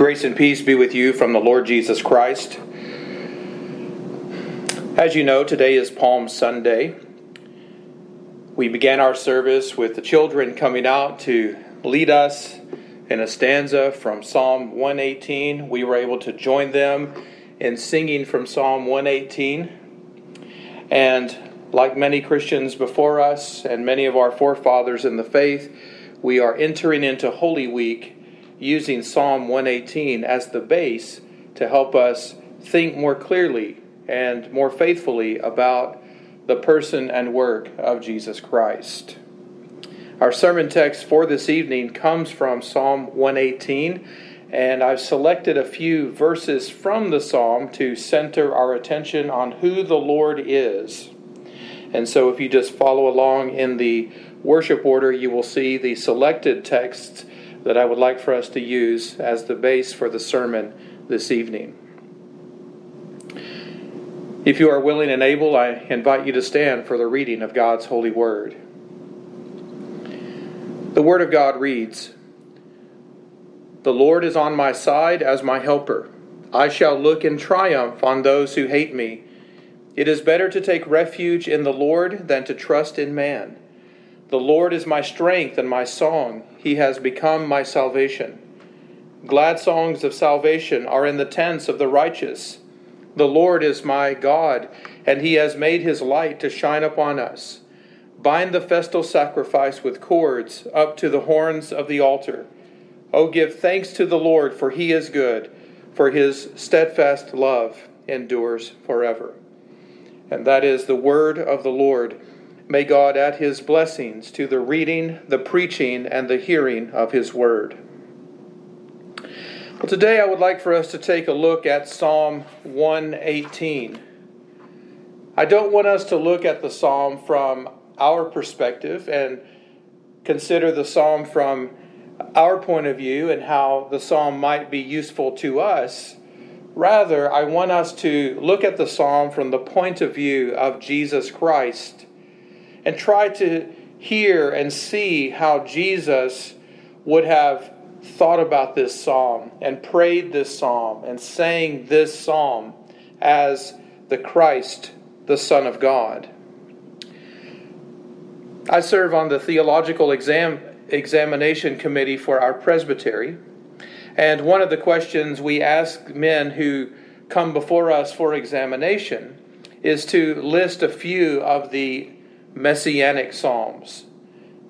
Grace and peace be with you from the Lord Jesus Christ. As you know, today is Palm Sunday. We began our service with the children coming out to lead us in a stanza from Psalm 118. We were able to join them in singing from Psalm 118. And like many Christians before us and many of our forefathers in the faith, we are entering into Holy Week using Psalm 118 as the base to help us think more clearly and more faithfully about the person and work of Jesus Christ. Our sermon text for this evening comes from Psalm 118, and I've selected a few verses from the psalm to center our attention on who the Lord is. And so, if you just follow along in the worship order, you will see the selected texts that I would like for us to use as the base for the sermon this evening. If you are willing and able, I invite you to stand for the reading of God's holy word. The word of God reads The Lord is on my side as my helper. I shall look in triumph on those who hate me. It is better to take refuge in the Lord than to trust in man. The Lord is my strength and my song. He has become my salvation. Glad songs of salvation are in the tents of the righteous. The Lord is my God, and he has made his light to shine upon us. Bind the festal sacrifice with cords up to the horns of the altar. O give thanks to the Lord, for he is good, for his steadfast love endures forever. And that is the word of the Lord. May God add his blessings to the reading, the preaching, and the hearing of his word. Well, today I would like for us to take a look at Psalm 118. I don't want us to look at the psalm from our perspective and consider the psalm from our point of view and how the psalm might be useful to us. Rather, I want us to look at the psalm from the point of view of Jesus Christ and try to hear and see how Jesus would have thought about this psalm and prayed this psalm and sang this psalm as the Christ, the Son of God. I serve on the theological exam, examination committee for our presbytery, and one of the questions we ask men who come before us for examination is to list a few of the messianic psalms.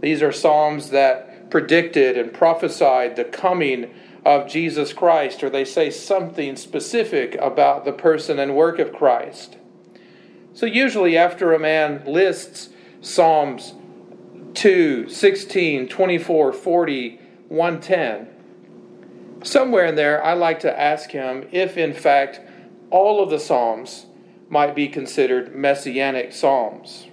These are psalms that predicted and prophesied the coming of Jesus Christ, or they say something specific about the person and work of Christ. So, usually, after a man lists Psalms 2, 16, 24, 40, 110, somewhere in there, I like to ask him if, in fact, all of the Psalms might be considered messianic Psalms.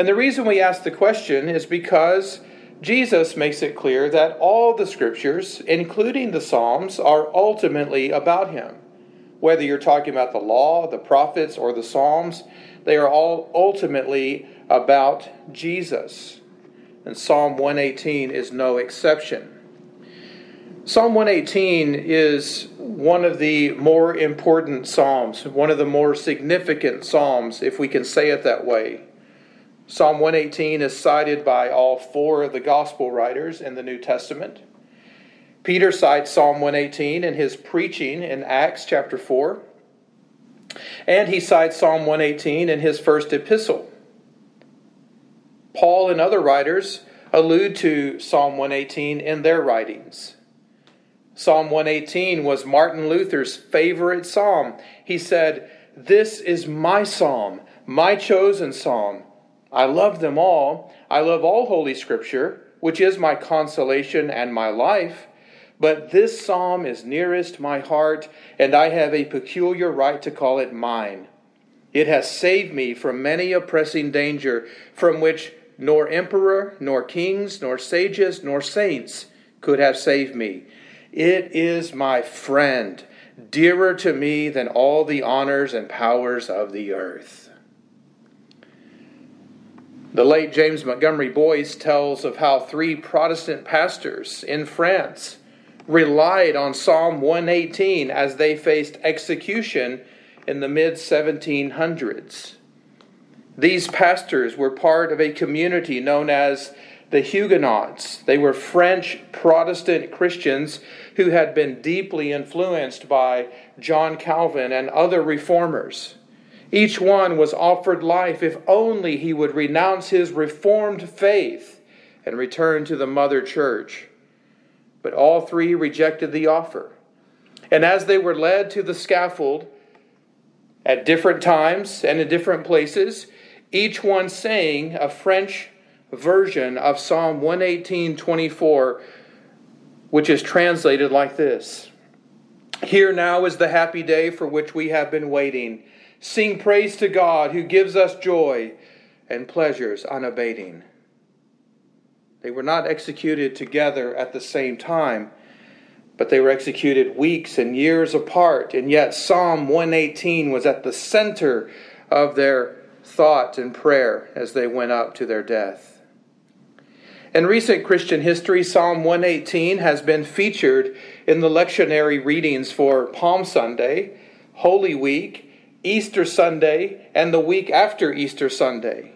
And the reason we ask the question is because Jesus makes it clear that all the scriptures, including the Psalms, are ultimately about him. Whether you're talking about the law, the prophets, or the Psalms, they are all ultimately about Jesus. And Psalm 118 is no exception. Psalm 118 is one of the more important Psalms, one of the more significant Psalms, if we can say it that way. Psalm 118 is cited by all four of the gospel writers in the New Testament. Peter cites Psalm 118 in his preaching in Acts chapter 4. And he cites Psalm 118 in his first epistle. Paul and other writers allude to Psalm 118 in their writings. Psalm 118 was Martin Luther's favorite psalm. He said, This is my psalm, my chosen psalm. I love them all. I love all Holy Scripture, which is my consolation and my life. But this psalm is nearest my heart, and I have a peculiar right to call it mine. It has saved me from many a pressing danger, from which nor emperor, nor kings, nor sages, nor saints could have saved me. It is my friend, dearer to me than all the honors and powers of the earth. The late James Montgomery Boice tells of how three Protestant pastors in France relied on Psalm 118 as they faced execution in the mid 1700s. These pastors were part of a community known as the Huguenots. They were French Protestant Christians who had been deeply influenced by John Calvin and other reformers. Each one was offered life if only he would renounce his reformed faith and return to the mother church. But all three rejected the offer. And as they were led to the scaffold at different times and in different places, each one saying a French version of Psalm 118:24 which is translated like this Here now is the happy day for which we have been waiting sing praise to God who gives us joy and pleasures unabating They were not executed together at the same time but they were executed weeks and years apart and yet Psalm 118 was at the center of their thought and prayer as they went up to their death. In recent Christian history, Psalm 118 has been featured in the lectionary readings for Palm Sunday, Holy Week, Easter Sunday, and the week after Easter Sunday.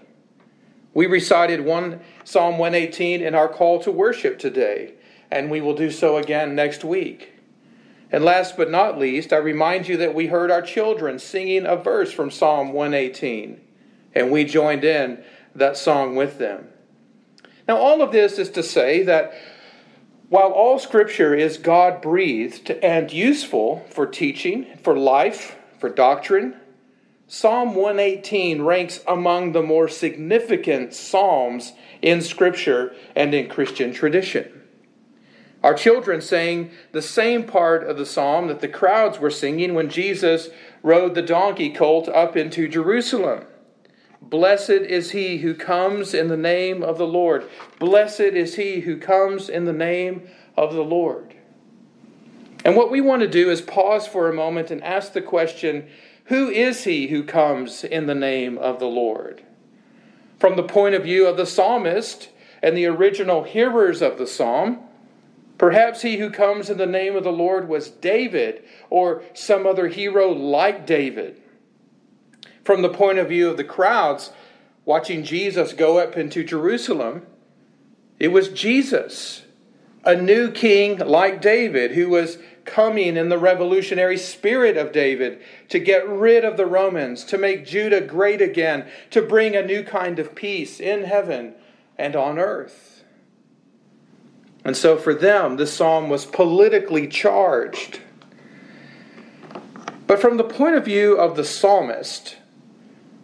We recited one Psalm 118 in our call to worship today, and we will do so again next week. And last but not least, I remind you that we heard our children singing a verse from Psalm 118 and we joined in that song with them. Now, all of this is to say that while all scripture is God breathed and useful for teaching, for life, for doctrine, Psalm 118 ranks among the more significant psalms in scripture and in Christian tradition. Our children sang the same part of the psalm that the crowds were singing when Jesus rode the donkey colt up into Jerusalem. Blessed is he who comes in the name of the Lord. Blessed is he who comes in the name of the Lord. And what we want to do is pause for a moment and ask the question who is he who comes in the name of the Lord? From the point of view of the psalmist and the original hearers of the psalm, perhaps he who comes in the name of the Lord was David or some other hero like David from the point of view of the crowds watching Jesus go up into Jerusalem, it was Jesus, a new king like David, who was coming in the revolutionary spirit of David to get rid of the Romans, to make Judah great again, to bring a new kind of peace in heaven and on earth. And so for them, the psalm was politically charged. But from the point of view of the psalmist,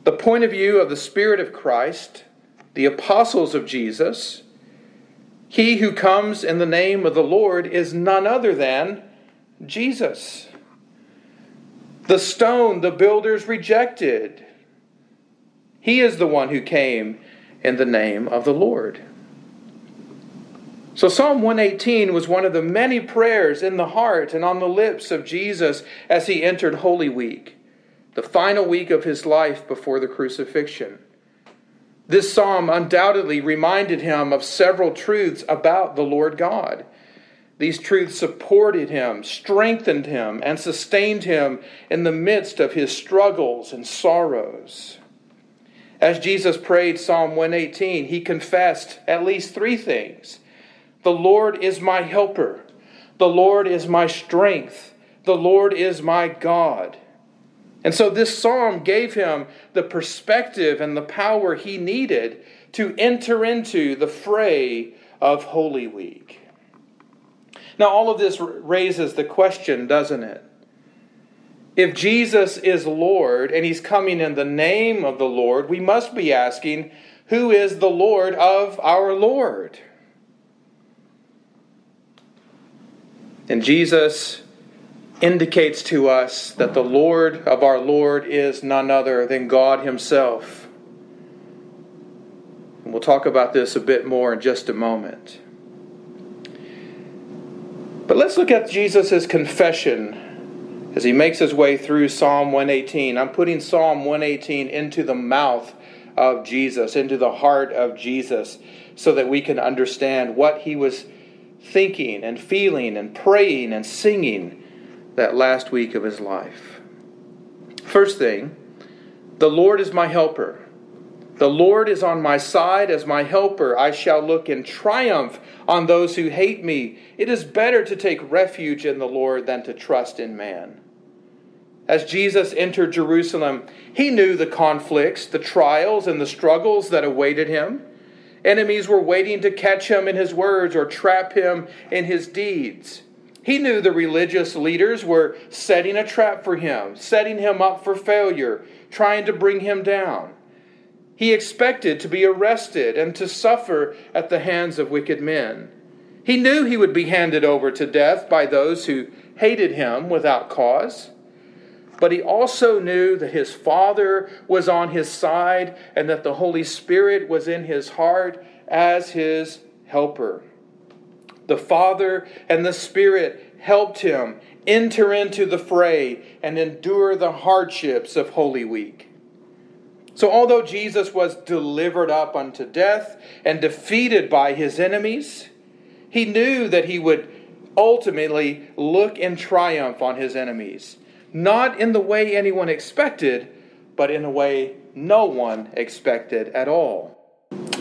the point of view of the Spirit of Christ, the apostles of Jesus, he who comes in the name of the Lord is none other than Jesus. The stone the builders rejected. He is the one who came in the name of the Lord. So, Psalm 118 was one of the many prayers in the heart and on the lips of Jesus as he entered Holy Week the final week of his life before the crucifixion. This psalm undoubtedly reminded him of several truths about the Lord God. These truths supported him, strengthened him, and sustained him in the midst of his struggles and sorrows. As Jesus prayed Psalm 118, he confessed at least three things The Lord is my helper, the Lord is my strength, the Lord is my God. And so this psalm gave him the perspective and the power he needed to enter into the fray of Holy Week. Now, all of this raises the question, doesn't it? If Jesus is Lord and he's coming in the name of the Lord, we must be asking, who is the Lord of our Lord? And Jesus indicates to us that the Lord of our Lord is none other than God Himself. And we'll talk about this a bit more in just a moment. But let's look at Jesus' confession as he makes his way through Psalm 118. I'm putting Psalm 118 into the mouth of Jesus, into the heart of Jesus, so that we can understand what he was thinking and feeling and praying and singing that last week of his life. First thing, the Lord is my helper. The Lord is on my side as my helper. I shall look in triumph on those who hate me. It is better to take refuge in the Lord than to trust in man. As Jesus entered Jerusalem, he knew the conflicts, the trials, and the struggles that awaited him. Enemies were waiting to catch him in his words or trap him in his deeds. He knew the religious leaders were setting a trap for him, setting him up for failure, trying to bring him down. He expected to be arrested and to suffer at the hands of wicked men. He knew he would be handed over to death by those who hated him without cause. But he also knew that his Father was on his side and that the Holy Spirit was in his heart as his helper. The Father and the Spirit helped him enter into the fray and endure the hardships of Holy Week. So, although Jesus was delivered up unto death and defeated by his enemies, he knew that he would ultimately look in triumph on his enemies. Not in the way anyone expected, but in a way no one expected at all.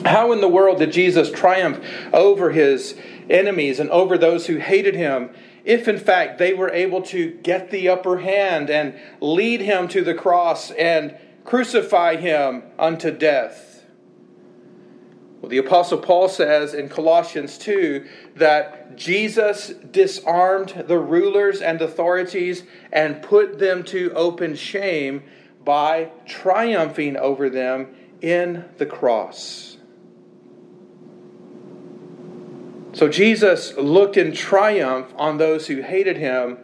How in the world did Jesus triumph over his enemies and over those who hated him if in fact they were able to get the upper hand and lead him to the cross and Crucify him unto death. Well, the Apostle Paul says in Colossians 2 that Jesus disarmed the rulers and authorities and put them to open shame by triumphing over them in the cross. So Jesus looked in triumph on those who hated him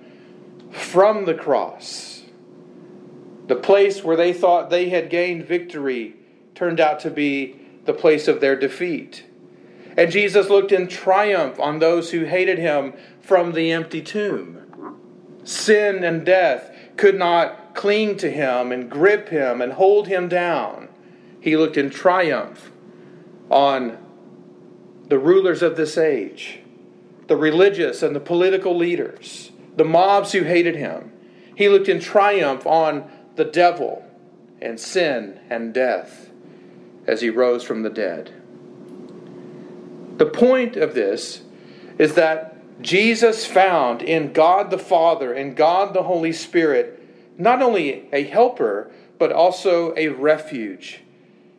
from the cross. The place where they thought they had gained victory turned out to be the place of their defeat. And Jesus looked in triumph on those who hated him from the empty tomb. Sin and death could not cling to him and grip him and hold him down. He looked in triumph on the rulers of this age, the religious and the political leaders, the mobs who hated him. He looked in triumph on the devil and sin and death as he rose from the dead. The point of this is that Jesus found in God the Father and God the Holy Spirit not only a helper, but also a refuge.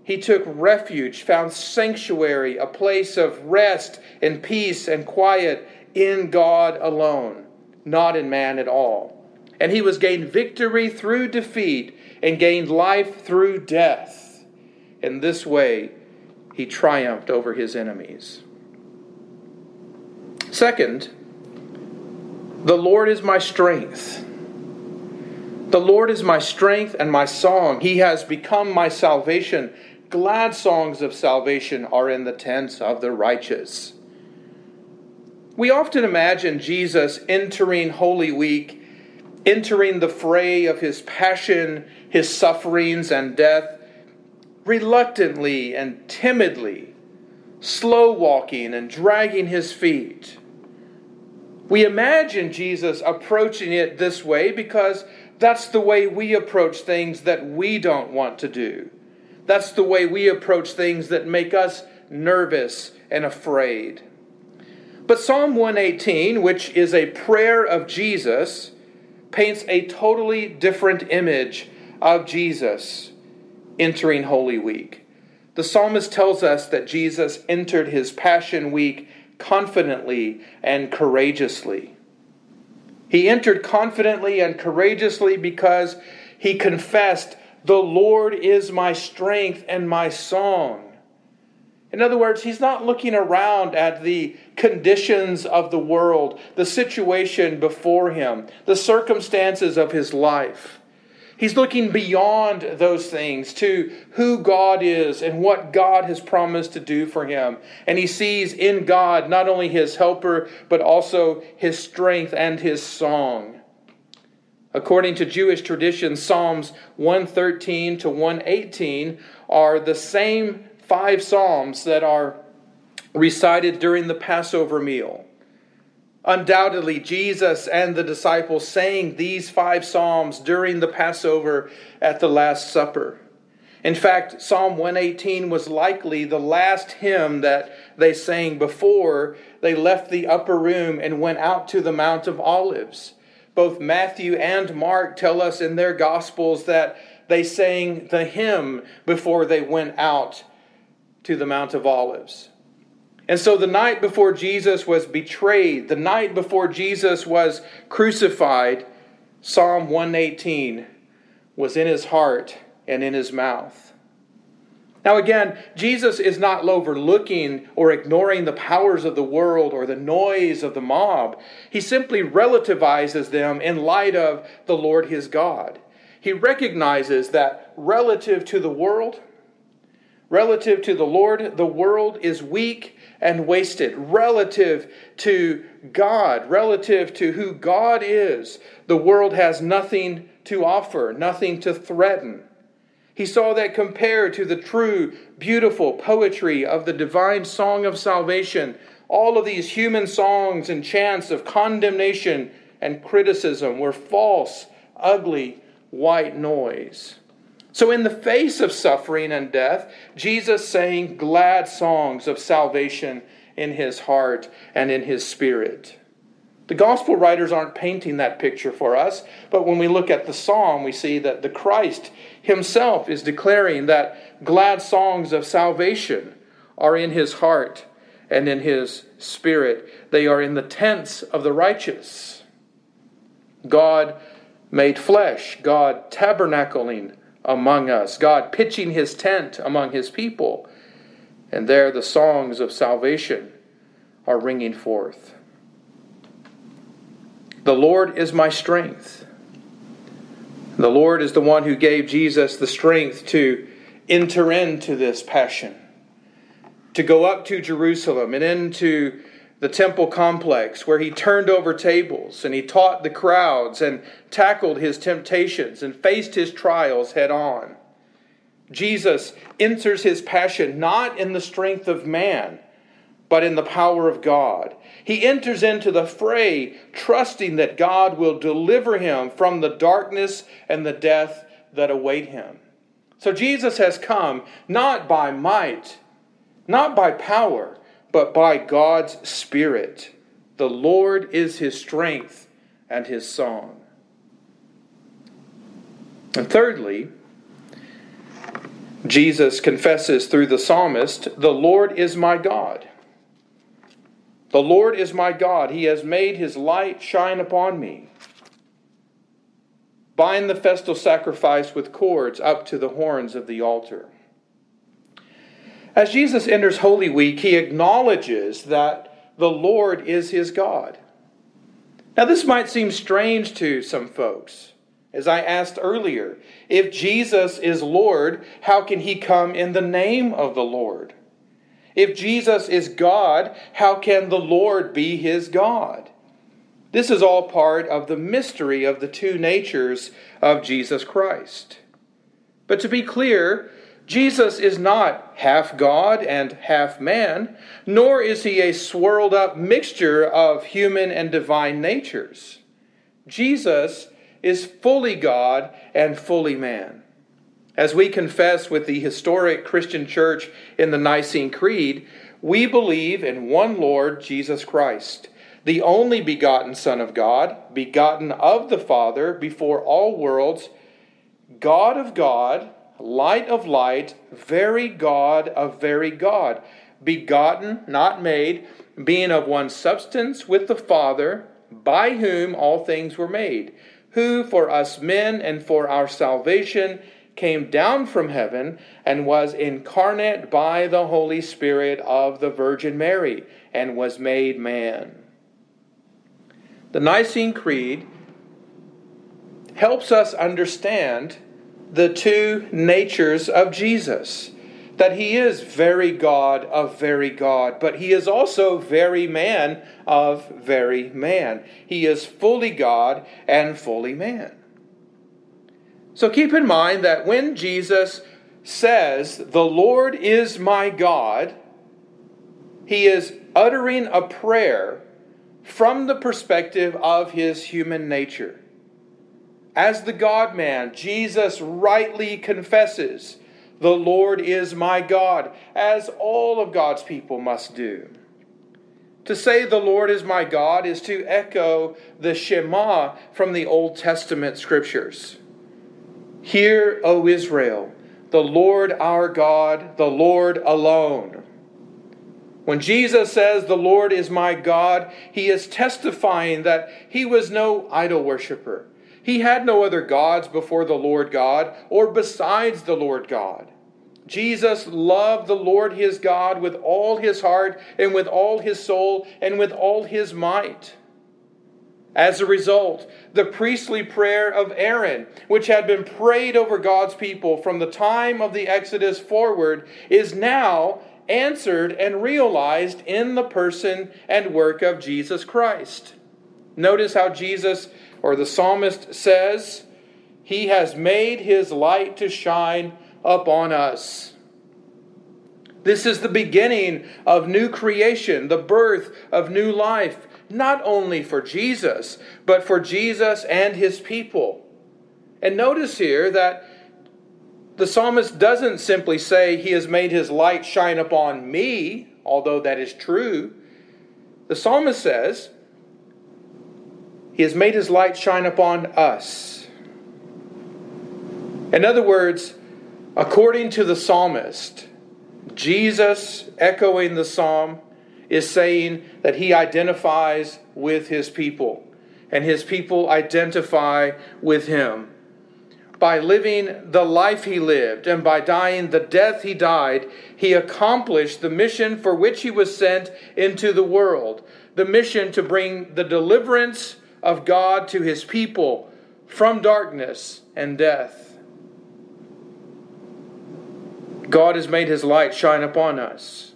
He took refuge, found sanctuary, a place of rest and peace and quiet in God alone, not in man at all and he was gained victory through defeat and gained life through death. In this way, he triumphed over his enemies. Second, the Lord is my strength. The Lord is my strength and my song. He has become my salvation. Glad songs of salvation are in the tents of the righteous. We often imagine Jesus entering Holy Week entering the fray of his passion, his sufferings, and death, reluctantly and timidly, slow walking and dragging his feet. We imagine Jesus approaching it this way because that's the way we approach things that we don't want to do. That's the way we approach things that make us nervous and afraid. But Psalm 118, which is a prayer of Jesus, paints a totally different image of Jesus entering Holy Week. The psalmist tells us that Jesus entered his Passion Week confidently and courageously. He entered confidently and courageously because he confessed, The Lord is my strength and my song. In other words, he's not looking around at the conditions of the world, the situation before him, the circumstances of his life. He's looking beyond those things to who God is and what God has promised to do for him. And he sees in God not only his helper, but also his strength and his song. According to Jewish tradition, Psalms 113 to 118 are the same five Psalms that are recited during the Passover meal. Undoubtedly, Jesus and the disciples sang these five psalms during the Passover at the Last Supper. In fact, Psalm 118 was likely the last hymn that they sang before they left the upper room and went out to the Mount of Olives. Both Matthew and Mark tell us in their Gospels that they sang the hymn before they went out to the Mount of Olives. And so the night before Jesus was betrayed, the night before Jesus was crucified, Psalm 118 was in his heart and in his mouth. Now, again, Jesus is not overlooking or ignoring the powers of the world or the noise of the mob. He simply relativizes them in light of the Lord his God. He recognizes that relative to the world, relative to the Lord, the world is weak and wasted relative to God, relative to who God is. The world has nothing to offer, nothing to threaten. He saw that compared to the true, beautiful poetry of the divine song of salvation, all of these human songs and chants of condemnation and criticism were false, ugly, white noise. So, in the face of suffering and death, Jesus sang glad songs of salvation in his heart and in his spirit. The gospel writers aren't painting that picture for us, but when we look at the psalm, we see that the Christ himself is declaring that glad songs of salvation are in his heart and in his spirit. They are in the tents of the righteous. God made flesh, God tabernacling among us, God pitching his tent among his people. And there the songs of salvation are ringing forth. The Lord is my strength. The Lord is the one who gave Jesus the strength to enter into this passion, to go up to Jerusalem and into the temple complex where he turned over tables and he taught the crowds and tackled his temptations and faced his trials head on. Jesus enters his passion not in the strength of man, but in the power of God. He enters into the fray trusting that God will deliver him from the darkness and the death that await him. So Jesus has come not by might, not by power, but by God's Spirit. The Lord is his strength and his song. And thirdly, Jesus confesses through the psalmist, The Lord is my God. The Lord is my God. He has made his light shine upon me. Bind the festal sacrifice with cords up to the horns of the altar. As Jesus enters Holy Week, he acknowledges that the Lord is his God. Now, this might seem strange to some folks. As I asked earlier, if Jesus is Lord, how can he come in the name of the Lord? If Jesus is God, how can the Lord be his God? This is all part of the mystery of the two natures of Jesus Christ. But to be clear, Jesus is not half God and half man, nor is he a swirled up mixture of human and divine natures. Jesus is fully God and fully man. As we confess with the historic Christian church in the Nicene Creed, we believe in one Lord Jesus Christ, the only begotten Son of God, begotten of the Father before all worlds, God of God light of light, very God of very God, begotten, not made, being of one substance with the Father, by whom all things were made, who for us men and for our salvation came down from heaven and was incarnate by the Holy Spirit of the Virgin Mary and was made man. The Nicene Creed helps us understand the two natures of Jesus. That he is very God of very God, but he is also very man of very man. He is fully God and fully man. So keep in mind that when Jesus says, The Lord is my God, he is uttering a prayer from the perspective of his human nature. As the God man, Jesus rightly confesses, The Lord is my God, as all of God's people must do. To say the Lord is my God is to echo the Shema from the Old Testament scriptures. Hear, O Israel, the Lord our God, the Lord alone. When Jesus says, The Lord is my God, he is testifying that he was no idol worshiper he had no other gods before the Lord God or besides the Lord God. Jesus loved the Lord his God with all his heart and with all his soul and with all his might. As a result, the priestly prayer of Aaron, which had been prayed over God's people from the time of the Exodus forward, is now answered and realized in the person and work of Jesus Christ. Notice how Jesus or the psalmist says, He has made His light to shine upon us. This is the beginning of new creation, the birth of new life, not only for Jesus, but for Jesus and his people. And notice here that the psalmist doesn't simply say, He has made his light shine upon me, although that is true. The psalmist says, he has made his light shine upon us. In other words, according to the psalmist, Jesus, echoing the psalm, is saying that he identifies with his people, and his people identify with him. By living the life he lived and by dying the death he died, he accomplished the mission for which he was sent into the world the mission to bring the deliverance of God to his people from darkness and death. God has made his light shine upon us.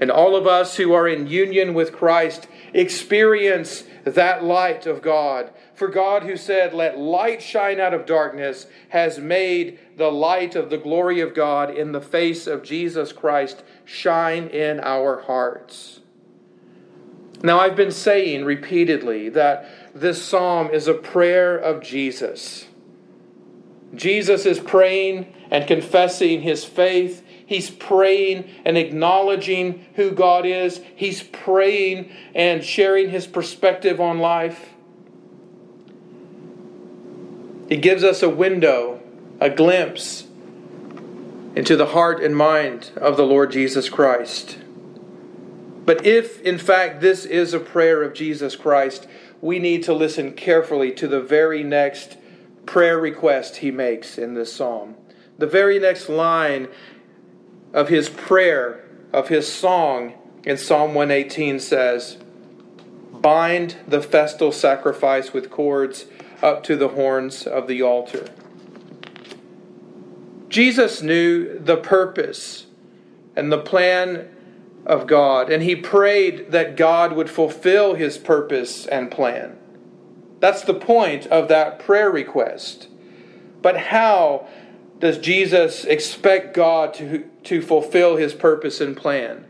And all of us who are in union with Christ experience that light of God. For God, who said, Let light shine out of darkness, has made the light of the glory of God in the face of Jesus Christ shine in our hearts. Now, I've been saying repeatedly that this psalm is a prayer of Jesus. Jesus is praying and confessing his faith. He's praying and acknowledging who God is. He's praying and sharing his perspective on life. He gives us a window, a glimpse into the heart and mind of the Lord Jesus Christ. But if, in fact, this is a prayer of Jesus Christ, we need to listen carefully to the very next prayer request he makes in this psalm. The very next line of his prayer, of his song in Psalm 118 says, Bind the festal sacrifice with cords up to the horns of the altar. Jesus knew the purpose and the plan of God, and he prayed that God would fulfill his purpose and plan. That's the point of that prayer request. But how does Jesus expect God to, to fulfill his purpose and plan?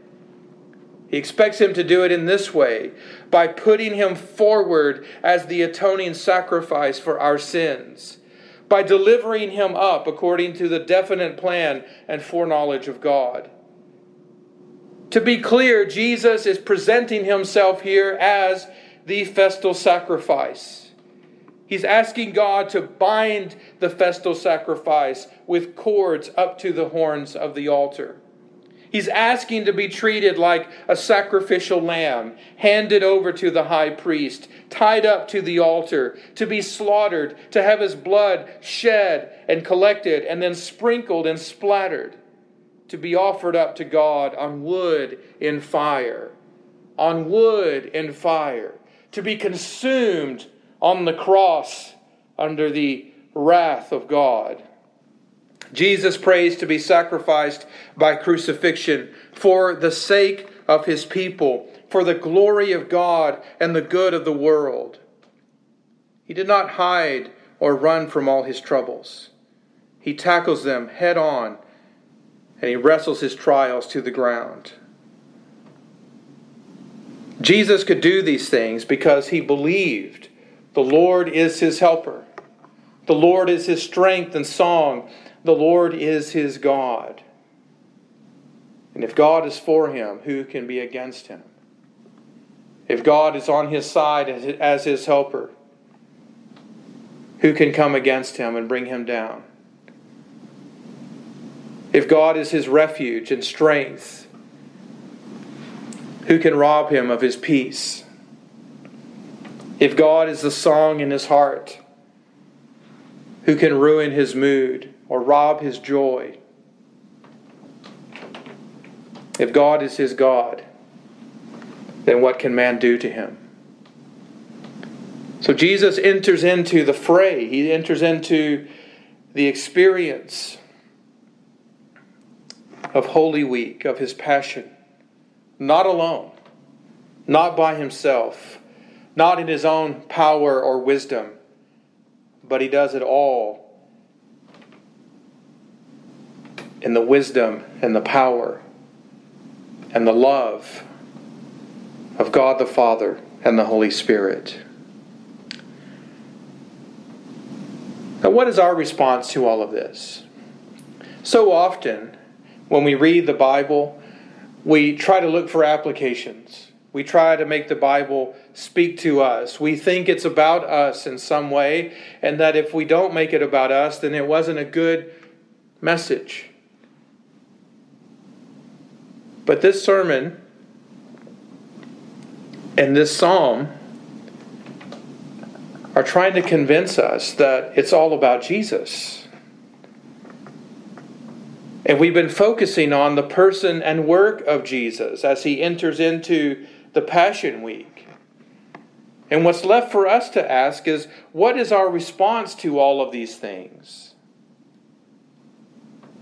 He expects him to do it in this way by putting him forward as the atoning sacrifice for our sins, by delivering him up according to the definite plan and foreknowledge of God. To be clear, Jesus is presenting himself here as the festal sacrifice. He's asking God to bind the festal sacrifice with cords up to the horns of the altar. He's asking to be treated like a sacrificial lamb, handed over to the high priest, tied up to the altar, to be slaughtered, to have his blood shed and collected, and then sprinkled and splattered to be offered up to God on wood in fire, on wood in fire, to be consumed on the cross under the wrath of God. Jesus prays to be sacrificed by crucifixion for the sake of his people, for the glory of God and the good of the world. He did not hide or run from all his troubles. He tackles them head on and he wrestles his trials to the ground. Jesus could do these things because he believed the Lord is his helper. The Lord is his strength and song. The Lord is his God. And if God is for him, who can be against him? If God is on his side as his helper, who can come against him and bring him down? If God is his refuge and strength, who can rob him of his peace? If God is the song in his heart, who can ruin his mood or rob his joy? If God is his God, then what can man do to him? So Jesus enters into the fray, he enters into the experience of Holy Week, of his passion, not alone, not by himself, not in his own power or wisdom, but he does it all in the wisdom and the power and the love of God the Father and the Holy Spirit. Now, what is our response to all of this? So often, when we read the Bible, we try to look for applications. We try to make the Bible speak to us. We think it's about us in some way, and that if we don't make it about us, then it wasn't a good message. But this sermon and this psalm are trying to convince us that it's all about Jesus. And we've been focusing on the person and work of Jesus as he enters into the Passion Week. And what's left for us to ask is what is our response to all of these things?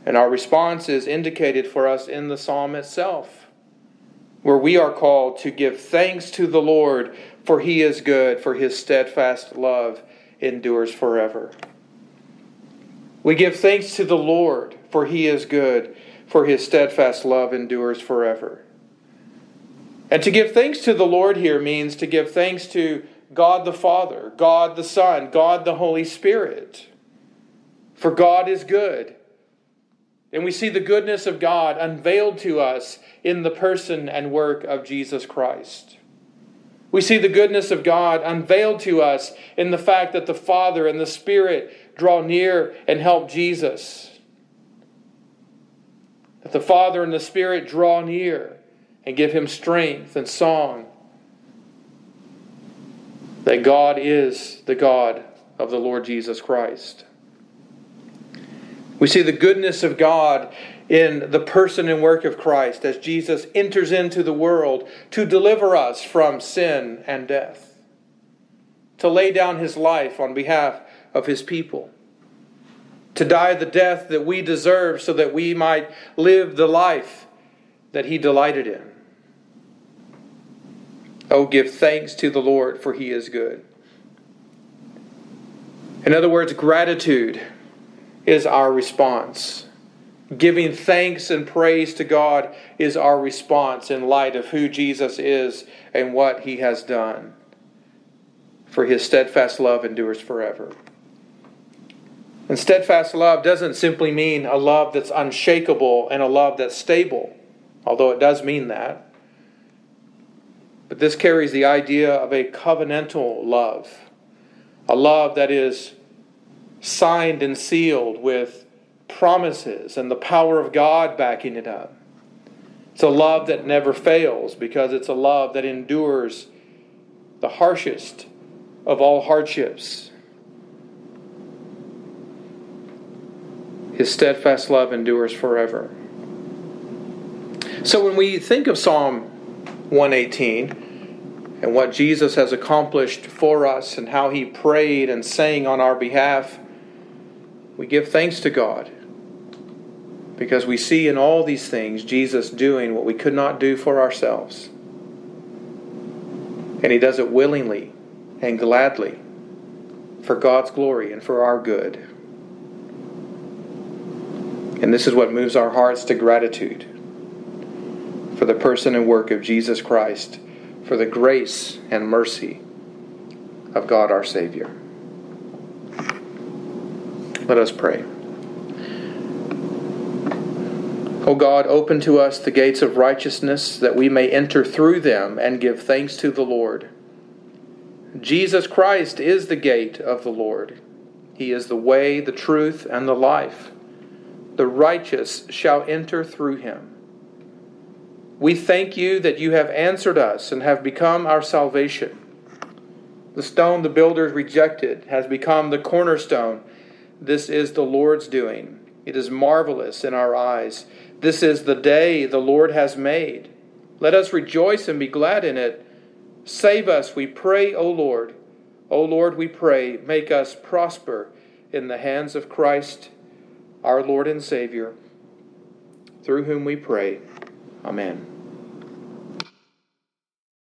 And our response is indicated for us in the psalm itself, where we are called to give thanks to the Lord, for he is good, for his steadfast love endures forever. We give thanks to the Lord, for he is good, for his steadfast love endures forever. And to give thanks to the Lord here means to give thanks to God the Father, God the Son, God the Holy Spirit. For God is good and we see the goodness of God unveiled to us in the person and work of Jesus Christ. We see the goodness of God unveiled to us in the fact that the Father and the Spirit draw near and help Jesus. That the Father and the Spirit draw near and give him strength and song. That God is the God of the Lord Jesus Christ. We see the goodness of God in the person and work of Christ as Jesus enters into the world to deliver us from sin and death, to lay down his life on behalf of his people, to die the death that we deserve so that we might live the life that he delighted in. Oh, give thanks to the Lord, for he is good. In other words, gratitude is our response. Giving thanks and praise to God is our response in light of who Jesus is and what he has done. For his steadfast love endures forever. And steadfast love doesn't simply mean a love that's unshakable and a love that's stable, although it does mean that. But this carries the idea of a covenantal love, a love that is signed and sealed with promises and the power of God backing it up. It's a love that never fails because it's a love that endures the harshest of all hardships. His steadfast love endures forever. So when we think of Psalm 118, and what Jesus has accomplished for us and how he prayed and sang on our behalf, we give thanks to God because we see in all these things Jesus doing what we could not do for ourselves. And he does it willingly and gladly for God's glory and for our good. And this is what moves our hearts to gratitude for the person and work of Jesus Christ, for the grace and mercy of God our Savior. Let us pray. O God, open to us the gates of righteousness that we may enter through them and give thanks to the Lord. Jesus Christ is the gate of the Lord. He is the way, the truth, and the life. The righteous shall enter through him. We thank you that you have answered us and have become our salvation. The stone the builders rejected has become the cornerstone. This is the Lord's doing. It is marvelous in our eyes. This is the day the Lord has made. Let us rejoice and be glad in it. Save us, we pray, O Lord. O Lord, we pray, make us prosper in the hands of Christ, our Lord and Savior, through whom we pray. Amen.